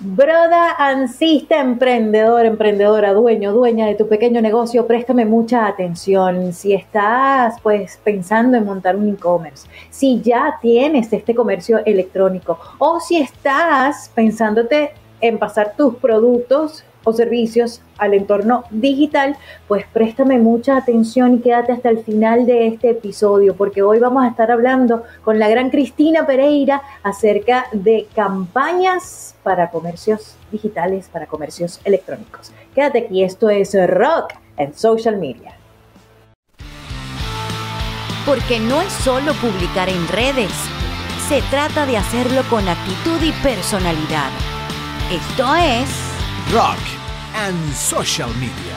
Broda ansista, emprendedor, emprendedora, dueño, dueña de tu pequeño negocio, préstame mucha atención. Si estás pues pensando en montar un e-commerce, si ya tienes este comercio electrónico o si estás pensándote en pasar tus productos o servicios al entorno digital, pues préstame mucha atención y quédate hasta el final de este episodio, porque hoy vamos a estar hablando con la gran Cristina Pereira acerca de campañas para comercios digitales, para comercios electrónicos. Quédate aquí, esto es Rock en Social Media. Porque no es solo publicar en redes, se trata de hacerlo con actitud y personalidad. Esto es Rock social media.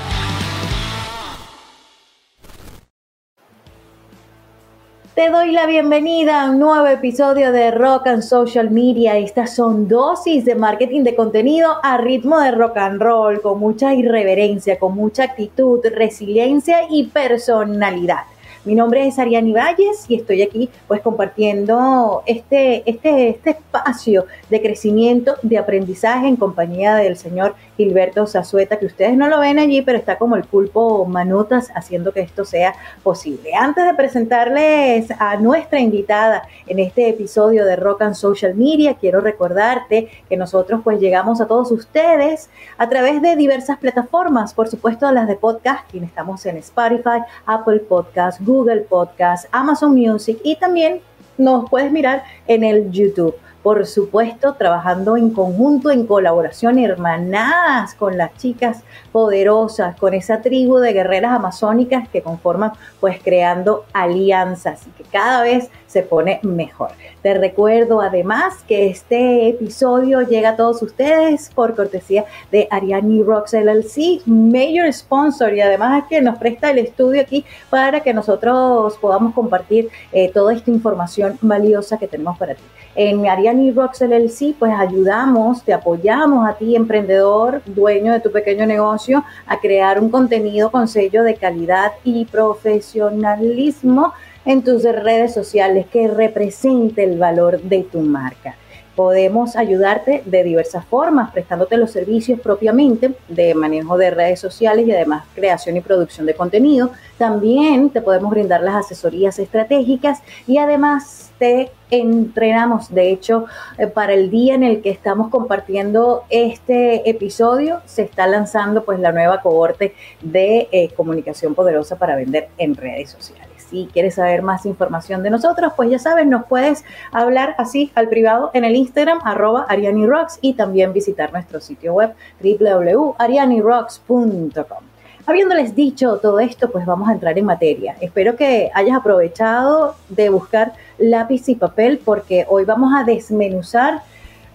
Te doy la bienvenida a un nuevo episodio de Rock and Social Media. Estas son dosis de marketing de contenido a ritmo de rock and roll, con mucha irreverencia, con mucha actitud, resiliencia y personalidad. Mi nombre es Ariani Valles y estoy aquí pues compartiendo este, este, este espacio de crecimiento, de aprendizaje en compañía del señor Gilberto Zazueta, que ustedes no lo ven allí, pero está como el pulpo manotas haciendo que esto sea posible. Antes de presentarles a nuestra invitada en este episodio de Rock and Social Media, quiero recordarte que nosotros pues llegamos a todos ustedes a través de diversas plataformas, por supuesto las de podcasting, estamos en Spotify, Apple Podcast, Google Podcast, Amazon Music y también nos puedes mirar en el YouTube por supuesto, trabajando en conjunto, en colaboración, hermanadas con las chicas poderosas, con esa tribu de guerreras amazónicas que conforman, pues creando alianzas y que cada vez se pone mejor. Te recuerdo además que este episodio llega a todos ustedes por cortesía de Ariani Rocks LLC, Major Sponsor, y además que nos presta el estudio aquí para que nosotros podamos compartir eh, toda esta información valiosa que tenemos para ti. En Ariani Rocks LLC, pues ayudamos, te apoyamos a ti, emprendedor, dueño de tu pequeño negocio, a crear un contenido con sello de calidad y profesionalismo en tus redes sociales que represente el valor de tu marca. Podemos ayudarte de diversas formas, prestándote los servicios propiamente de manejo de redes sociales y además creación y producción de contenido. También te podemos brindar las asesorías estratégicas y además te entrenamos. De hecho, eh, para el día en el que estamos compartiendo este episodio, se está lanzando pues la nueva cohorte de eh, comunicación poderosa para vender en redes sociales si quieres saber más información de nosotros, pues ya sabes, nos puedes hablar así al privado en el Instagram, arroba arianirocks, y también visitar nuestro sitio web www.arianirocks.com. Habiéndoles dicho todo esto, pues vamos a entrar en materia. Espero que hayas aprovechado de buscar lápiz y papel porque hoy vamos a desmenuzar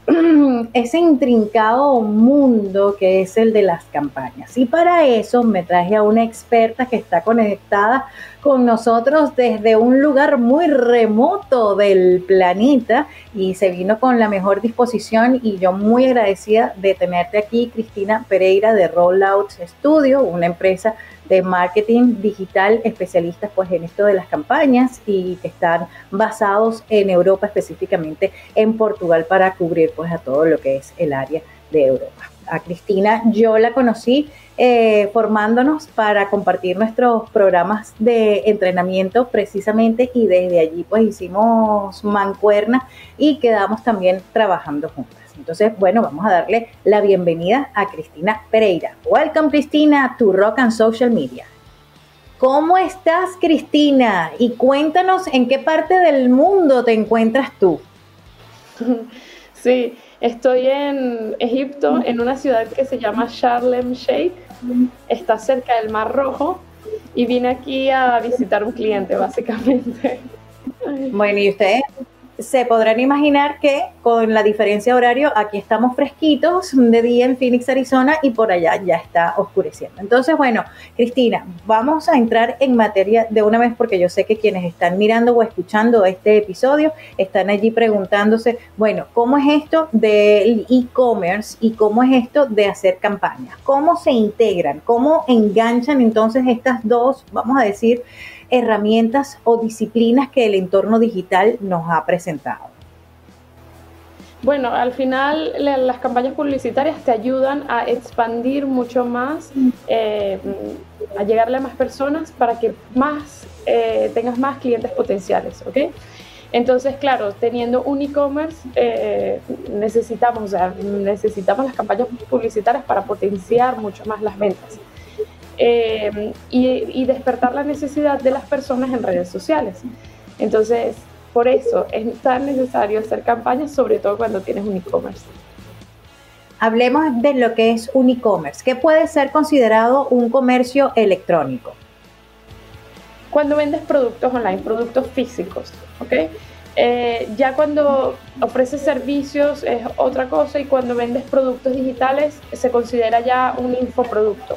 ese intrincado mundo que es el de las campañas. Y para eso me traje a una experta que está conectada con nosotros desde un lugar muy remoto del planeta y se vino con la mejor disposición y yo muy agradecida de tenerte aquí, Cristina Pereira de Rollout Studio, una empresa de marketing digital especialistas pues en esto de las campañas y que están basados en Europa, específicamente en Portugal para cubrir pues a todo lo que es el área de Europa. A Cristina yo la conocí eh, formándonos para compartir nuestros programas de entrenamiento precisamente y desde allí pues hicimos mancuerna y quedamos también trabajando juntas. Entonces, bueno, vamos a darle la bienvenida a Cristina Pereira. Welcome Cristina to Rock and Social Media. ¿Cómo estás Cristina? Y cuéntanos en qué parte del mundo te encuentras tú. Sí, estoy en Egipto, en una ciudad que se llama Sharm Sheikh. Está cerca del Mar Rojo y vine aquí a visitar un cliente, básicamente. Bueno, ¿y ustedes se podrán imaginar que con la diferencia horario, aquí estamos fresquitos de día en Phoenix, Arizona, y por allá ya está oscureciendo. Entonces, bueno, Cristina, vamos a entrar en materia de una vez porque yo sé que quienes están mirando o escuchando este episodio están allí preguntándose, bueno, ¿cómo es esto del e-commerce y cómo es esto de hacer campañas? ¿Cómo se integran? ¿Cómo enganchan entonces estas dos, vamos a decir, herramientas o disciplinas que el entorno digital nos ha presentado? Bueno, al final las campañas publicitarias te ayudan a expandir mucho más, eh, a llegarle a más personas para que más eh, tengas más clientes potenciales, ¿ok? Entonces, claro, teniendo un e-commerce, eh, necesitamos, necesitamos las campañas publicitarias para potenciar mucho más las ventas. Y, y despertar la necesidad de las personas en redes sociales. Entonces, por eso es tan necesario hacer campañas, sobre todo cuando tienes un e-commerce. Hablemos de lo que es un e-commerce. ¿Qué puede ser considerado un comercio electrónico? Cuando vendes productos online, productos físicos, ¿ok? Eh, ya cuando ofreces servicios es otra cosa y cuando vendes productos digitales se considera ya un infoproducto.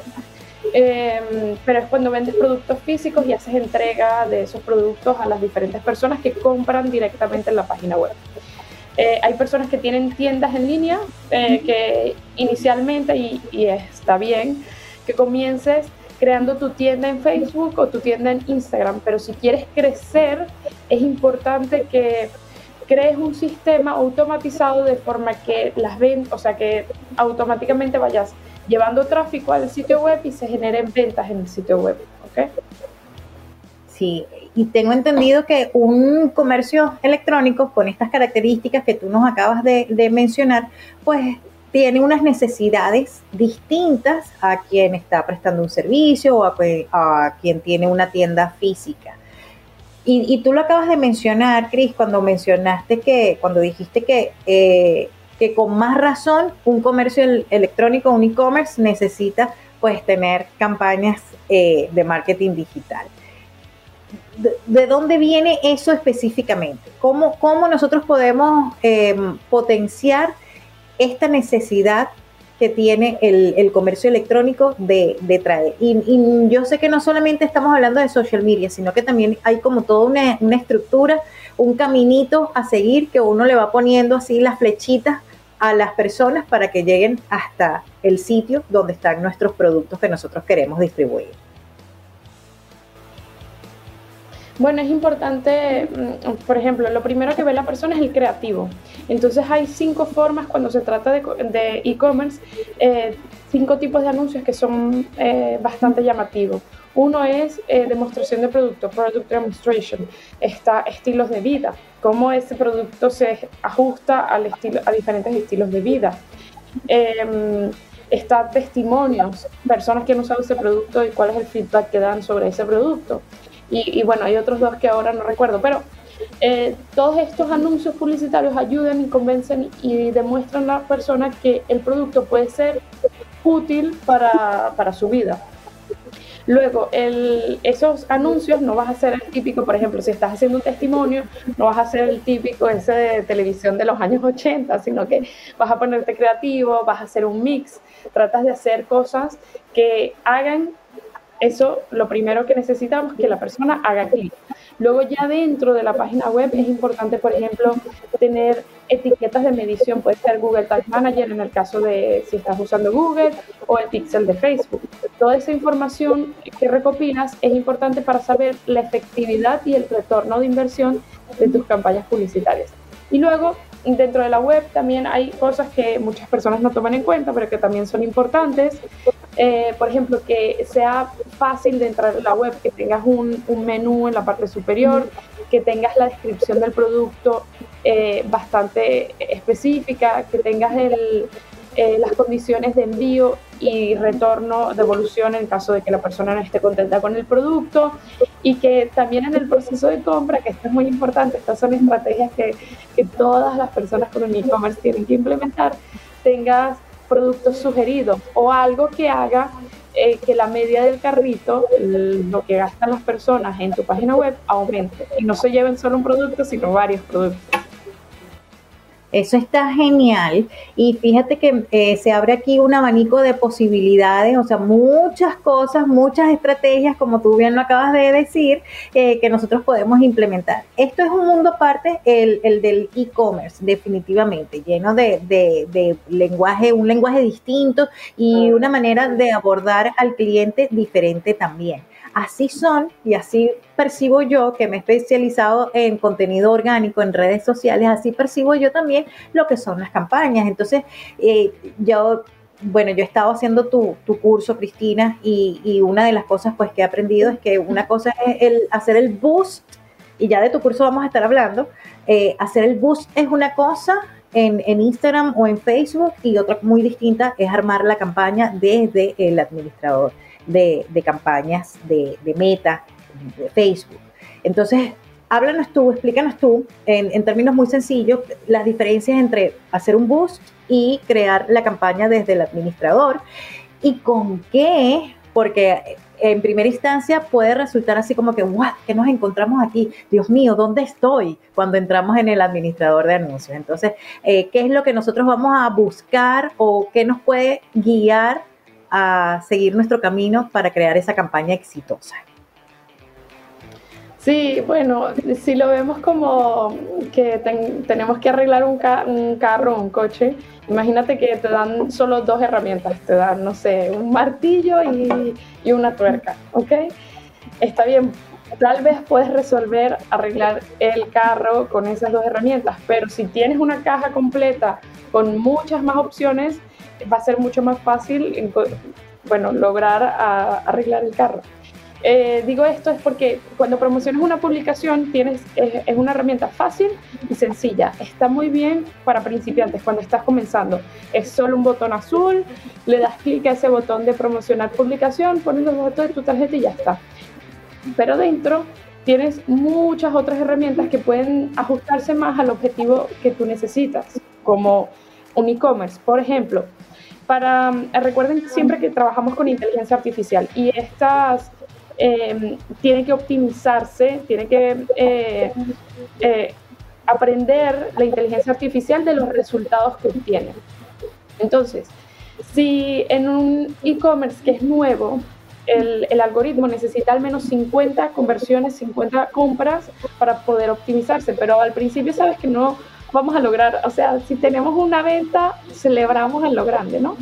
Em, pero es cuando vendes productos físicos y haces entrega de esos productos a las diferentes personas que compran directamente en la página web. Eh, hay personas que tienen tiendas en línea eh, que inicialmente, y, y, está bien, que comiences creando tu tienda en Facebook o tu tienda en Instagram, pero si quieres crecer, es importante que crees un sistema automatizado de forma que las ventas, o sea, que automáticamente vayas llevando tráfico al sitio web y se generen ventas en el sitio web. ¿ok? Sí, y tengo entendido que un comercio electrónico con estas características que tú nos acabas de, mencionar, pues tiene unas necesidades distintas a quien está prestando un servicio o a, quien tiene una tienda física. Y, tú lo acabas de mencionar, Cris, cuando mencionaste que, cuando dijiste que eh, que con más razón un comercio electrónico, un e-commerce necesita pues tener campañas eh, de marketing digital. De, dónde viene eso específicamente? ¿Cómo, cómo nosotros podemos em, potenciar esta necesidad que tiene el, comercio electrónico de, traer? Y, yo sé que no solamente estamos hablando de social media, sino que también hay como toda una, una estructura, un caminito a seguir que uno le va poniendo así las flechitas a las personas para que lleguen hasta el sitio donde están nuestros productos que nosotros queremos distribuir. Bueno, es importante, mm, por ejemplo, lo primero que ve la persona es el creativo. Entonces hay cinco formas cuando se trata de e-commerce, eh, cinco tipos de anuncios que son eh, bastante llamativos. Uno es eh, demostración de producto, product demonstration, está estilos de vida, cómo ese producto se ajusta al estilo, a diferentes estilos de vida. Em, está testimonios, personas que han usado ese producto y cuál es el feedback que dan sobre ese producto. Y, bueno, hay otros dos que ahora no recuerdo, pero eh, todos estos anuncios publicitarios ayudan y convencen y demuestran a la persona que el producto puede ser útil para, para su vida. Luego, esos anuncios no vas a ser el típico, por ejemplo, si estás haciendo un testimonio, no vas a ser el típico ese de televisión de los años 80, sino que vas a ponerte creativo, vas a hacer un mix, tratas de hacer cosas que hagan eso, lo primero que necesitamos, que la persona haga clic. Luego ya dentro de la página web es importante, por ejemplo, tener etiquetas de medición, puede ser Google Tag Manager en el caso de si estás usando Google o el pixel de Facebook. Toda esa información que recopilas es importante para saber la efectividad y el retorno de inversión de tus campañas publicitarias. Y luego, dentro de la web también hay cosas que muchas personas no toman en cuenta, pero que también son importantes. Eh, por ejemplo, que sea fácil de entrar en la web, que tengas un, un menú en la parte superior, que tengas la descripción del producto eh, bastante específica, que tengas el, eh, las condiciones de envío y retorno, devolución en caso de que la persona no esté contenta con el producto y que también en el proceso de compra, que esto es muy importante, estas son estrategias que, que todas las personas con un e-commerce tienen que implementar, tengas productos sugeridos o algo que haga eh, que la media del carrito, lo que gastan las personas en tu página web, aumente y no se lleven solo un producto, sino varios productos. Eso está genial. Y fíjate que eh, se abre aquí un abanico de posibilidades, o sea, muchas cosas, muchas estrategias, como tú bien lo acabas de decir, eh, que nosotros podemos implementar. Esto es un mundo aparte, el, del e-commerce, definitivamente, lleno de, de lenguaje, un lenguaje distinto y una manera de abordar al cliente diferente también. Así son y así percibo yo que me he especializado en contenido orgánico en redes sociales, así percibo yo también lo que son las campañas. Entonces, eh, yo bueno, yo he estado haciendo tu, curso, Cristina, y, una de las cosas pues que he aprendido es que una cosa es el hacer el boost, y ya de tu curso vamos a estar hablando, eh, hacer el boost es una cosa en, Instagram o en Facebook, y otra muy distinta es armar la campaña desde el administrador de, campañas de, de Meta, de Facebook. Entonces, háblanos tú, explícanos tú, en, en, términos muy sencillos, las diferencias entre hacer un boost y crear la campaña desde el administrador. ¿Y con qué? Porque en primera instancia puede resultar así como que, ¡guau! ¿Qué nos encontramos aquí? Dios mío, ¿dónde estoy? Cuando entramos en el administrador de anuncios. Entonces, eh, ¿qué es lo que nosotros vamos a buscar o qué nos puede guiar a seguir nuestro camino para crear esa campaña exitosa? Sí, bueno, si lo vemos como que tenemos que arreglar un, un carro, un coche, imagínate que te dan solo dos herramientas, te dan, no sé, un martillo y, y una tuerca, ¿ok? Está bien, tal vez puedes resolver arreglar el carro con esas dos herramientas, pero si tienes una caja completa con muchas más opciones, va a ser mucho más fácil, bueno, lograr arreglar el carro. Eh, digo esto es porque cuando promocionas una publicación tienes, es, una herramienta fácil y sencilla. Está muy bien para principiantes cuando estás comenzando. Es solo un botón azul, le das clic a ese botón de promocionar publicación, pones los datos de tu tarjeta y ya está. Pero dentro tienes muchas otras herramientas que pueden ajustarse más al objetivo que tú necesitas, como un e-commerce, por ejemplo. Para, recuerden siempre que trabajamos con inteligencia artificial y estas eh, tiene que optimizarse, tiene que eh, eh, aprender la inteligencia artificial de los resultados que obtiene. Entonces, si en un e-commerce que es nuevo, el, el, algoritmo necesita al menos 50 conversiones, 50 compras para poder optimizarse, pero al principio sabes que no vamos a lograr, o sea, si tenemos una venta, celebramos en lo grande, ¿no?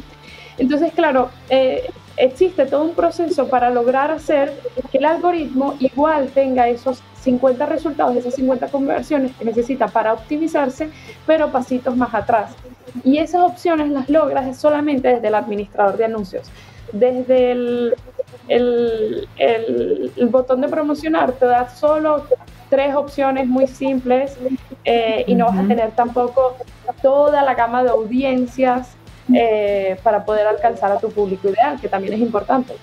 Entonces, claro, eh, existe todo un proceso para lograr hacer que el algoritmo igual tenga esos 50 resultados, esas 50 conversiones que necesita para optimizarse, pero pasitos más atrás. Y esas opciones las logras solamente desde el administrador de anuncios. Desde el, el, botón de promocionar te da solo tres opciones muy simples eh, y no vas a tener tampoco toda la gama de audiencias eh, para poder alcanzar a tu público ideal, que también es importante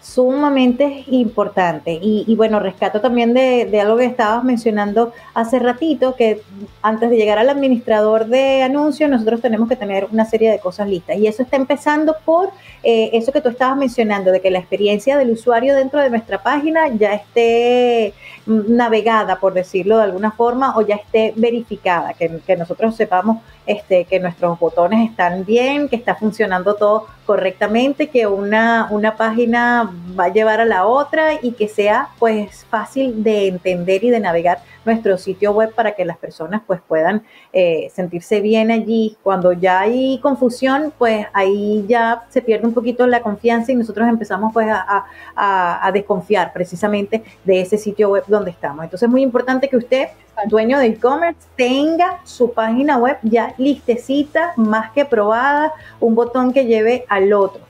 sumamente importante. Y, bueno, rescato también de, algo que estabas mencionando hace ratito, que antes de llegar al administrador de anuncios, nosotros tenemos que tener una serie de cosas listas. Y eso está empezando por eh, eso que tú estabas mencionando, de que la experiencia del usuario dentro de nuestra página ya esté navegada, por decirlo de alguna forma, o ya esté verificada, que, que nosotros sepamos este, que nuestros botones están bien, que está funcionando todo correctamente, que una, una página va a llevar a la otra y que sea pues fácil de entender y de navegar nuestro sitio web para que las personas pues puedan eh, sentirse bien allí. Cuando ya hay confusión, pues ahí ya se pierde un poquito la confianza y nosotros empezamos pues a, a desconfiar precisamente de ese sitio web donde estamos. Entonces es muy importante que usted dueño de e-commerce tenga su página web ya listecita, más que probada, un botón que lleve al otro.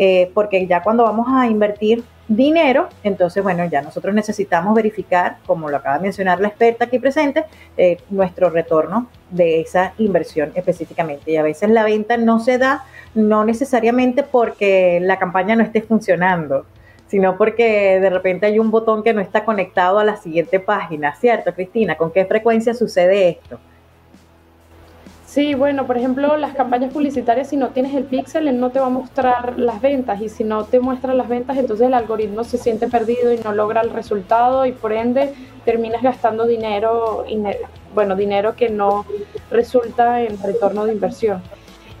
Eh, porque ya cuando vamos a invertir dinero, entonces, bueno, ya nosotros necesitamos verificar, como lo acaba de mencionar la experta aquí presente, eh, nuestro retorno de esa inversión específicamente. Y a veces la venta no se da, no necesariamente porque la campaña no esté funcionando, sino porque de repente hay un botón que no está conectado a la siguiente página, ¿cierto, Cristina? ¿Con qué frecuencia sucede esto? Sí, bueno, por ejemplo, las campañas publicitarias, si no tienes el pixel, él no te va a mostrar las ventas y si no te muestra las ventas, entonces el algoritmo se siente perdido y no logra el resultado y por ende terminas gastando dinero, bueno, dinero que no resulta en retorno de inversión.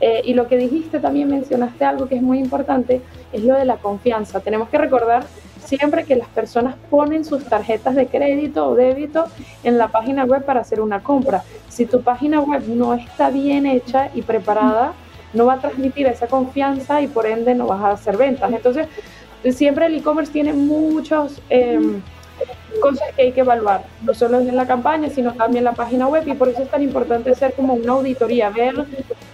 Eh, y lo que dijiste también mencionaste algo que es muy importante, es lo de la confianza. Tenemos que recordar siempre que las personas ponen sus tarjetas de crédito o débito en la página web para hacer una compra. Si tu página web no está bien hecha y preparada, no va a transmitir esa confianza y por ende no vas a hacer ventas. Entonces, siempre el e-commerce tiene muchas em, cosas que hay que evaluar, no solo en la campaña, sino también en la página web y por eso es tan importante hacer como una auditoría, ver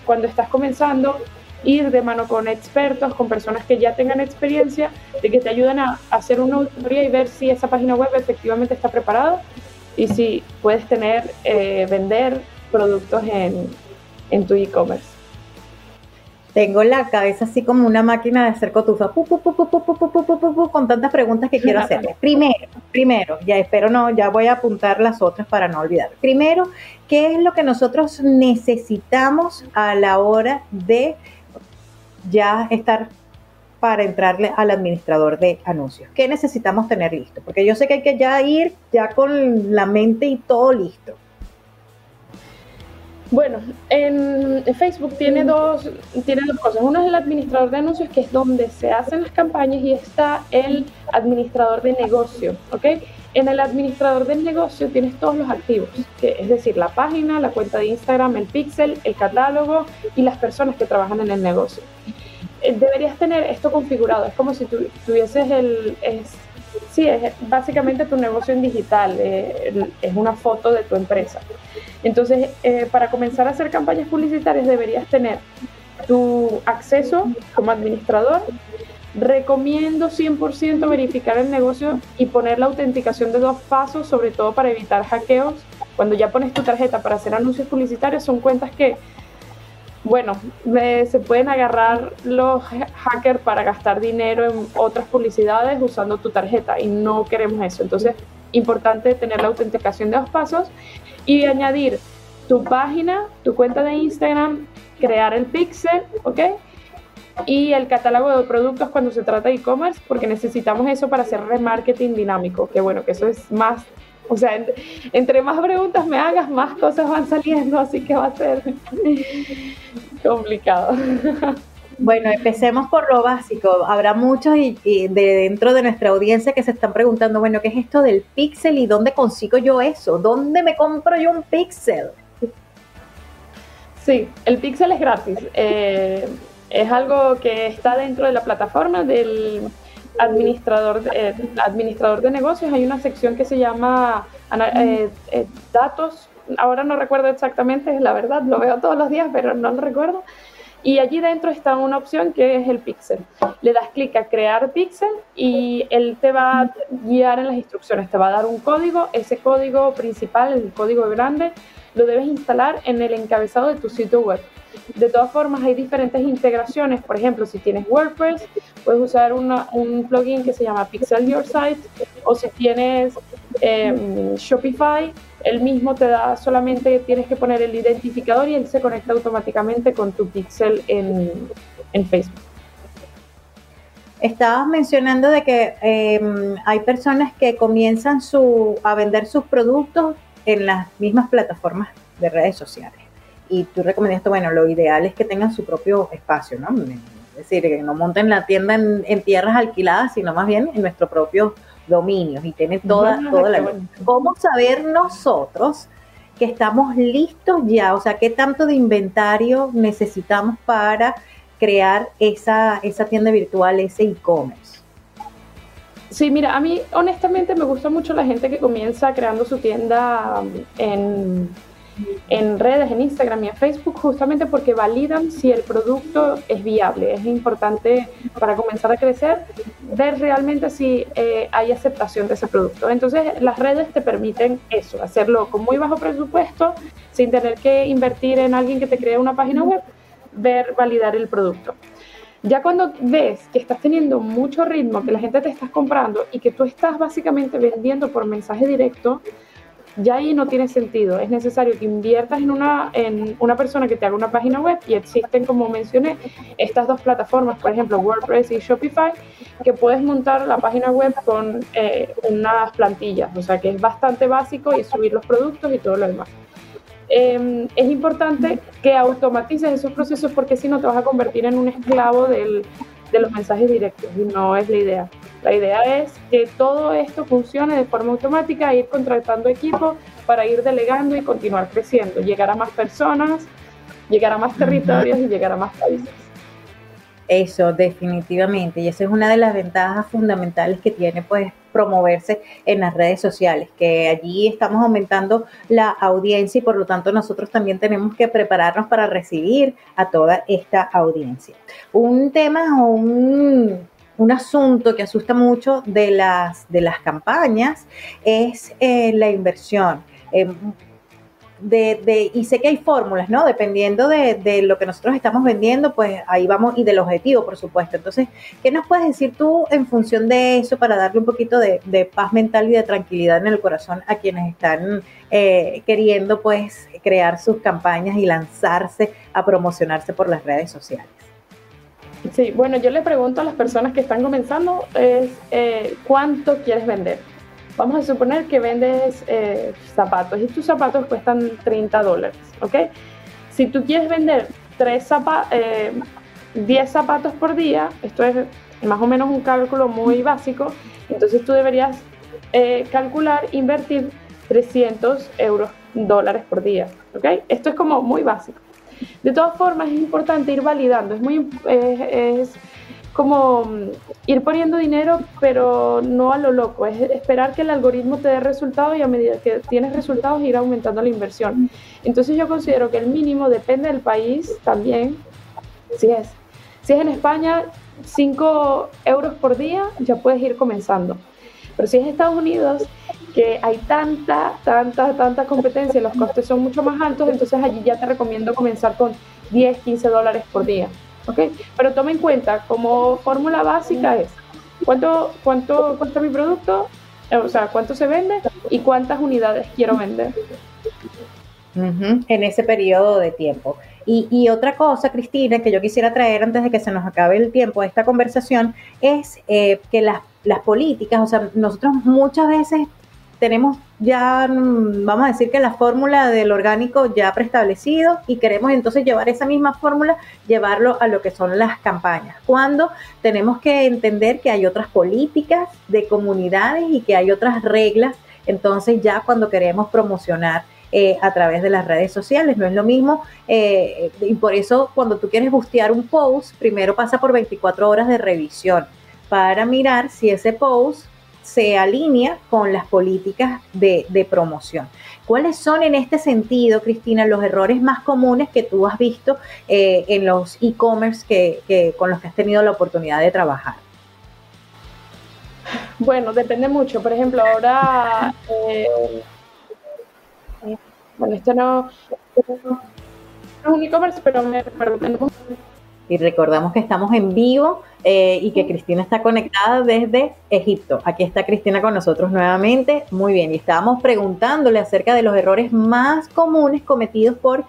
cuando estás comenzando, ir de mano con expertos, con personas que ya tengan experiencia, de que te ayuden a hacer una auditoría y ver si esa página web efectivamente está preparada y si puedes tener, eh, vender productos en, en tu e-commerce. Tengo la cabeza así como una máquina de hacer cotufa, con tantas preguntas que quiero hacerle. Primero, primero, ya espero no, ya voy a apuntar las otras para no olvidar. Primero, ¿qué es lo que nosotros necesitamos a la hora de ya estar para entrarle al administrador de anuncios? ¿Qué necesitamos tener listo? Porque yo sé que hay que ya ir ya con la mente y todo listo. Bueno, en Facebook tiene dos, tiene dos cosas. Uno es el administrador de anuncios, que es donde se hacen las campañas, y está el administrador de negocio, ¿ok? En el administrador del negocio tienes todos los activos, que es decir, la página, la cuenta de Instagram, el pixel, el catálogo y las personas que trabajan en el negocio. Eh, deberías tener esto configurado, es como si tuvieses el... Es, sí, es básicamente tu negocio en digital, eh, es una foto de tu empresa. Entonces, eh, para comenzar a hacer campañas publicitarias deberías tener tu acceso como administrador. Recomiendo 100% verificar el negocio y poner la autenticación de dos pasos, sobre todo para evitar hackeos. Cuando ya pones tu tarjeta para hacer anuncios publicitarios, son cuentas que, bueno, se pueden agarrar los hackers para gastar dinero en otras publicidades usando tu tarjeta y no queremos eso. Entonces, importante tener la autenticación de dos pasos y añadir tu página, tu cuenta de Instagram, crear el pixel, ¿ok? Y el catálogo de productos cuando se trata de e-commerce, porque necesitamos eso para hacer remarketing dinámico, que bueno, que eso es más, o sea, entre más preguntas me hagas, más cosas van saliendo, así que va a ser complicado. Bueno, empecemos por lo básico. Habrá muchos y, de dentro de nuestra audiencia que se están preguntando, bueno, ¿qué es esto del pixel y dónde consigo yo eso? ¿Dónde me compro yo un pixel? Sí, el pixel es gratis. Eh, es algo que está dentro de la plataforma del administrador eh, administrador de negocios. Hay una sección que se llama eh, datos. Ahora no recuerdo exactamente, la verdad, lo veo todos los días, pero no lo recuerdo y allí dentro está una opción que es el pixel. Le das clic a crear pixel y él te va a guiar en las instrucciones, te va a dar un código, ese código principal, el código grande, lo debes instalar en el encabezado de tu sitio web. De todas formas, hay diferentes integraciones. Por ejemplo, si tienes WordPress, puedes usar un plugin que se llama Pixel Your Site. O si tienes em, Shopify, él mismo te da solamente, tienes que poner el identificador y él se conecta automáticamente con tu pixel en, Facebook. Estabas mencionando de que em, hay personas que comienzan su, a vender sus productos en las mismas plataformas de redes sociales. Y tú recomendaste, bueno, lo ideal es que tengan su propio espacio, ¿no? Es decir, que no monten la tienda en, en tierras alquiladas, sino más bien en nuestro propio dominios y tiene toda, toda la... ¿Cómo saber nosotros que estamos listos ya? O sea, ¿qué tanto de inventario necesitamos para crear esa, esa tienda virtual, ese e-commerce? Sí, mira, a mí honestamente me gusta mucho la gente que comienza creando su tienda um, en en redes, en Instagram y en Facebook, justamente porque validan si el producto es viable. Es importante para comenzar a crecer ver realmente si eh, hay aceptación de ese producto. Entonces, las redes te permiten eso, hacerlo con muy bajo presupuesto, sin tener que invertir en alguien que te cree una página web, ver, validar el producto. Ya cuando ves que estás teniendo mucho ritmo, que la gente te está comprando y que tú estás básicamente vendiendo por mensaje directo, ya ahí no tiene sentido. Es necesario que inviertas en una, en una persona que te haga una página web y existen, como mencioné, estas dos plataformas, por ejemplo, WordPress y Shopify, que puedes montar la página web con eh, unas plantillas, o sea que es bastante básico y subir los productos y todo lo demás. Em, es importante que automatices esos procesos porque si no te vas a convertir en un esclavo del, de los mensajes directos no es la idea. La idea es que todo esto funcione de forma automática, ir contratando equipos para ir delegando y continuar creciendo, llegar a más personas, llegar a más territorios y llegar a más países. Eso, definitivamente. Y esa es una de las ventajas fundamentales que tiene pues promoverse en las redes sociales, que allí estamos aumentando la audiencia y por lo tanto nosotros también tenemos que prepararnos para recibir a toda esta audiencia. Un tema o un, asunto que asusta mucho de las, de las campañas es eh, la inversión. Eh, de, y sé que hay fórmulas, ¿no? Dependiendo de, lo que nosotros estamos vendiendo, pues ahí vamos, y del objetivo, por supuesto. Entonces, ¿qué nos puedes decir tú en función de eso para darle un poquito de, paz mental y de tranquilidad en el corazón a quienes están eh, queriendo, pues, crear sus campañas y lanzarse a promocionarse por las redes sociales? Sí, bueno, yo le pregunto a las personas que están comenzando es eh, cuánto quieres vender Vamos a suponer que vendes eh, zapatos y tus zapatos cuestan 30 dólares, ¿ok? Si tú quieres vender 10 eh, zapatos por día, esto es más o menos un cálculo muy básico, entonces tú deberías calcular, invertir 300 euros, dólares por día, ¿ok? Esto es como muy básico. De todas formas, es importante ir validando, es muy... es, como mm, ir poniendo dinero, pero no a lo loco, es esperar que el algoritmo te dé resultados y a medida que tienes resultados ir aumentando la inversión. Entonces yo considero que el mínimo depende del país también, si es. Si es en España, 5 euros por día, ya puedes ir comenzando. Pero si es Estados Unidos, que hay tanta, tanta, tanta competencia, los costes son mucho más altos, entonces allí ya te recomiendo comenzar con 10, 15 dólares por día. ¿ok? Pero toma en cuenta, como fórmula básica es, ¿cuánto, cuánto cuesta mi producto? Eh, o sea, ¿cuánto se vende? ¿Y cuántas unidades quiero vender? en ese periodo de tiempo. Y, otra cosa, Cristina, que yo quisiera traer antes de que se nos acabe el tiempo de esta conversación, es eh, que las, las políticas, o sea, nosotros muchas veces tenemos ya, mm, vamos a decir que la fórmula del orgánico ya preestablecido y queremos entonces llevar esa misma fórmula, llevarlo a lo que son las campañas. Cuando tenemos que entender que hay otras políticas de comunidades y que hay otras reglas, entonces ya cuando queremos promocionar eh, a través de las redes sociales. No es lo mismo eh, y por eso cuando tú quieres bustear un post, primero pasa por 24 horas de revisión para mirar si ese post se alinea con las políticas de, promoción. ¿Cuáles son en este sentido, Cristina, los errores más comunes que tú has visto eh, en los e-commerce que, con los que has tenido la oportunidad de trabajar? Bueno, depende mucho. Por ejemplo, ahora, eh, bueno, esto no, es un e-commerce, pero, me, pero y recordamos que estamos en vivo eh, y que Cristina está conectada desde Egipto. Aquí está Cristina con nosotros nuevamente. Muy bien, y estábamos preguntándole acerca de los errores más comunes cometidos por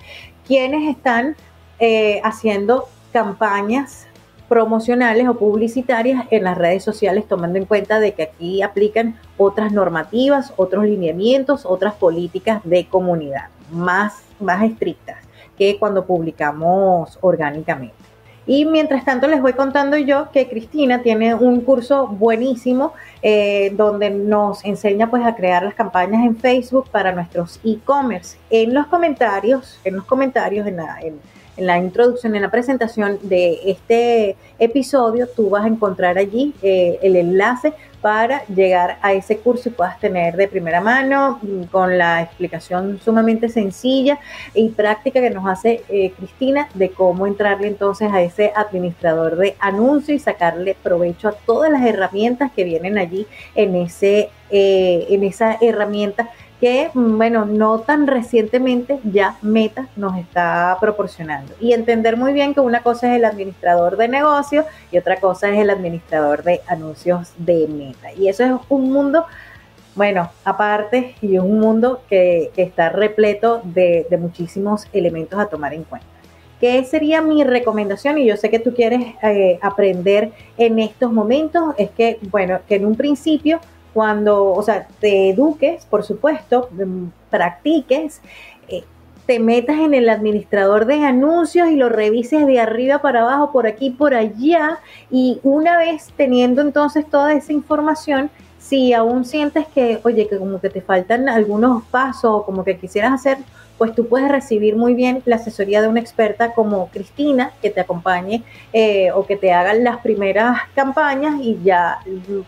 quienes están eh, haciendo campañas promocionales o publicitarias en las redes sociales, tomando en cuenta de que aquí aplican otras normativas, otros lineamientos, otras políticas de comunidad más, más estrictas que cuando publicamos orgánicamente. Y mientras tanto les voy contando yo que Cristina tiene un curso buenísimo eh, donde nos enseña pues a crear las campañas en Facebook para nuestros e-commerce. En los comentarios, en los comentarios, en la, introducción, en la presentación de este episodio, tú vas a encontrar allí eh, el enlace para llegar a ese curso y puedas tener de primera mano mm, con la explicación sumamente sencilla y práctica que nos hace eh, Cristina de cómo entrarle entonces a ese administrador de anuncios y sacarle provecho a todas las herramientas que vienen allí en, ese, eh, en esa herramienta bueno, no tan recientemente ya Meta nos está proporcionando. Y entender muy bien que una cosa es el administrador de negocios y otra cosa es el administrador de anuncios de Meta. Y eso es un mundo, bueno, aparte, y es un mundo que, está repleto de, muchísimos elementos a tomar en cuenta. ¿Qué sería mi recomendación? Y yo sé que tú quieres eh, aprender en estos momentos, es que, bueno, que en un principio cuando, o sea, te eduques, por supuesto, mm, practiques, eh, te metas en el administrador de anuncios y lo revises de arriba para abajo, por aquí, por allá, y una vez teniendo entonces toda esa información, si aún sientes que, oye, que como que te faltan algunos pasos como que quisieras hacer pues tú puedes recibir muy bien la asesoría de una experta como Cristina, que te acompañe eh, o que te hagan las primeras campañas y ya,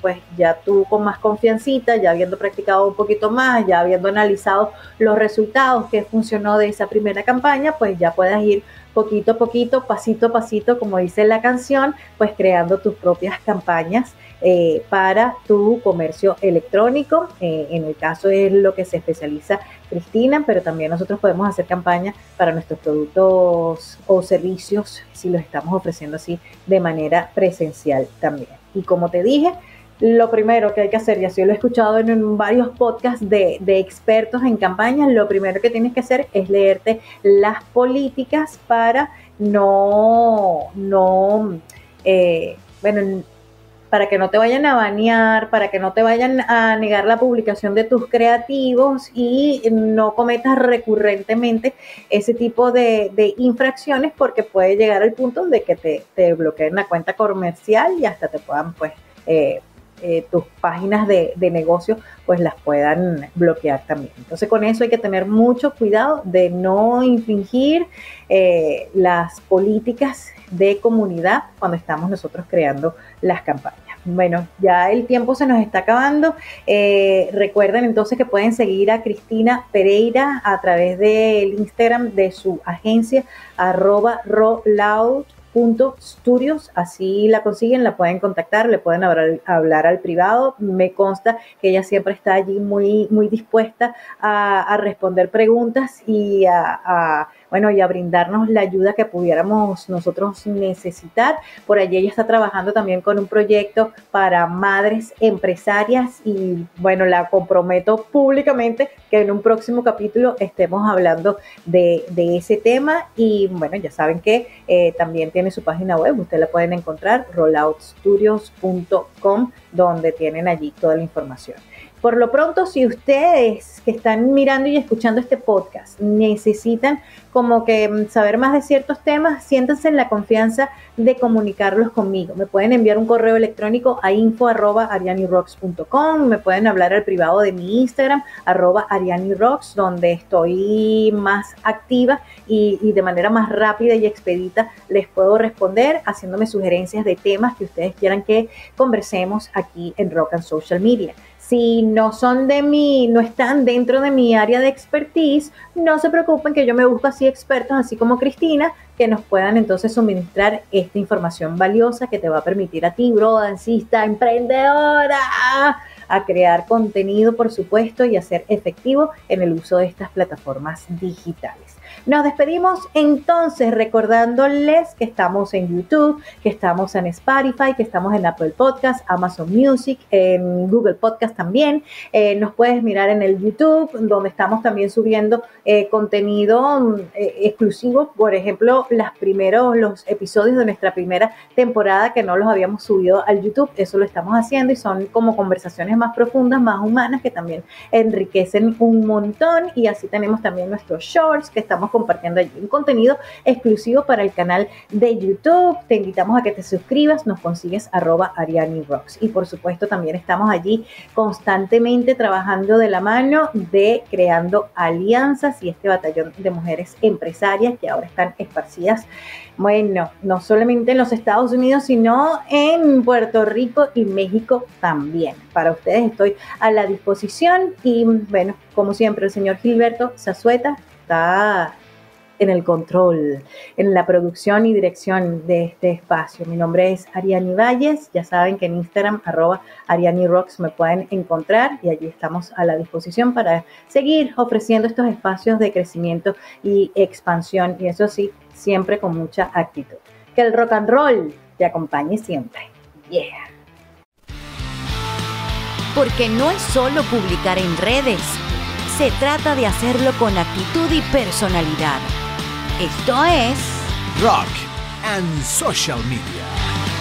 pues ya tú con más confiancita, ya habiendo practicado un poquito más, ya habiendo analizado los resultados que funcionó de esa primera campaña, pues ya puedas ir poquito a poquito, pasito a pasito, como dice la canción, pues creando tus propias campañas eh, para tu comercio electrónico. Eh, en el caso es lo que se especializa Cristina, pero también nosotros podemos hacer campañas para nuestros productos o servicios si los estamos ofreciendo así de manera presencial también. Y como te dije, lo primero que hay que hacer, y así lo he escuchado en, varios podcasts de, expertos en campañas, lo primero que tienes que hacer es leerte las políticas para no, no, eh, bueno, para que no te vayan a banear, para que no te vayan a negar la publicación de tus creativos y no cometas recurrentemente ese tipo de, infracciones porque puede llegar al punto de que te, te, bloqueen la cuenta comercial y hasta te puedan pues eh, eh, tus páginas de, de, negocio pues las puedan bloquear también. Entonces con eso hay que tener mucho cuidado de no infringir eh, las políticas de comunidad cuando estamos nosotros creando las campañas. Bueno, ya el tiempo se nos está acabando. Eh, recuerden entonces que pueden seguir a Cristina Pereira a través del Instagram de su agencia arroba rollout Studios, así la consiguen, la pueden contactar, le pueden hablar, al privado. Me consta que ella siempre está allí muy, muy dispuesta a, responder preguntas y a bueno, y a brindarnos la ayuda que pudiéramos nosotros necesitar. Por allí ella está trabajando también con un proyecto para madres empresarias y bueno, la comprometo públicamente que en un próximo capítulo estemos hablando de, ese tema y bueno, ya saben que eh, también tiene su página web, ustedes la pueden encontrar, rolloutstudios.com, donde tienen allí toda la información. Por lo pronto, si ustedes que están mirando y escuchando este podcast necesitan como que mm, saber más de ciertos temas, siéntanse en la confianza de comunicarlos conmigo. Me pueden enviar un correo electrónico a info.arianirocks.com, me pueden hablar al privado de mi Instagram, arroba arianirocks, donde estoy más activa y de manera más rápida y expedita les puedo responder haciéndome sugerencias de temas que ustedes quieran que conversemos aquí en Rock and Social Media. Si no son de mí, no están dentro de mi área de expertise, no se preocupen que yo me busco así expertos, así como Cristina, que nos puedan entonces suministrar esta información valiosa que te va a permitir a ti, brodancista, emprendedora, a crear contenido, por supuesto, y a ser efectivo en el uso de estas plataformas digitales. Nos despedimos entonces recordándoles que estamos en YouTube, que estamos en Spotify, que estamos en Apple Podcast, Amazon Music, en Google Podcast también. Eh, nos puedes mirar en el YouTube, donde estamos también subiendo eh, contenido eh, exclusivo. Por ejemplo, los primeros, los episodios de nuestra primera temporada que no los habíamos subido al YouTube. Eso lo estamos haciendo y son como conversaciones más profundas, más humanas, que también enriquecen un montón. Y así tenemos también nuestros shorts que estamos compartiendo allí un contenido exclusivo para el canal de YouTube. Te invitamos a que te suscribas, nos consigues arroba Ariani Rocks. Y por supuesto también estamos allí constantemente trabajando de la mano de creando alianzas y este batallón de mujeres empresarias que ahora están esparcidas, bueno, no solamente en los Estados Unidos, sino en Puerto Rico y México también. Para ustedes estoy a la disposición y bueno, como siempre, el señor Gilberto Zazueta está en el control, en la producción y dirección de este espacio. Mi nombre es Ariani Valles, ya saben que en Instagram arroba Ariani Rocks me pueden encontrar y allí estamos a la disposición para seguir ofreciendo estos espacios de crecimiento y expansión y eso sí, siempre con mucha actitud. Que el rock and roll te acompañe siempre. Yeah. Porque no es solo publicar en redes, se trata de hacerlo con actitud y personalidad esto es Rock and Social Media.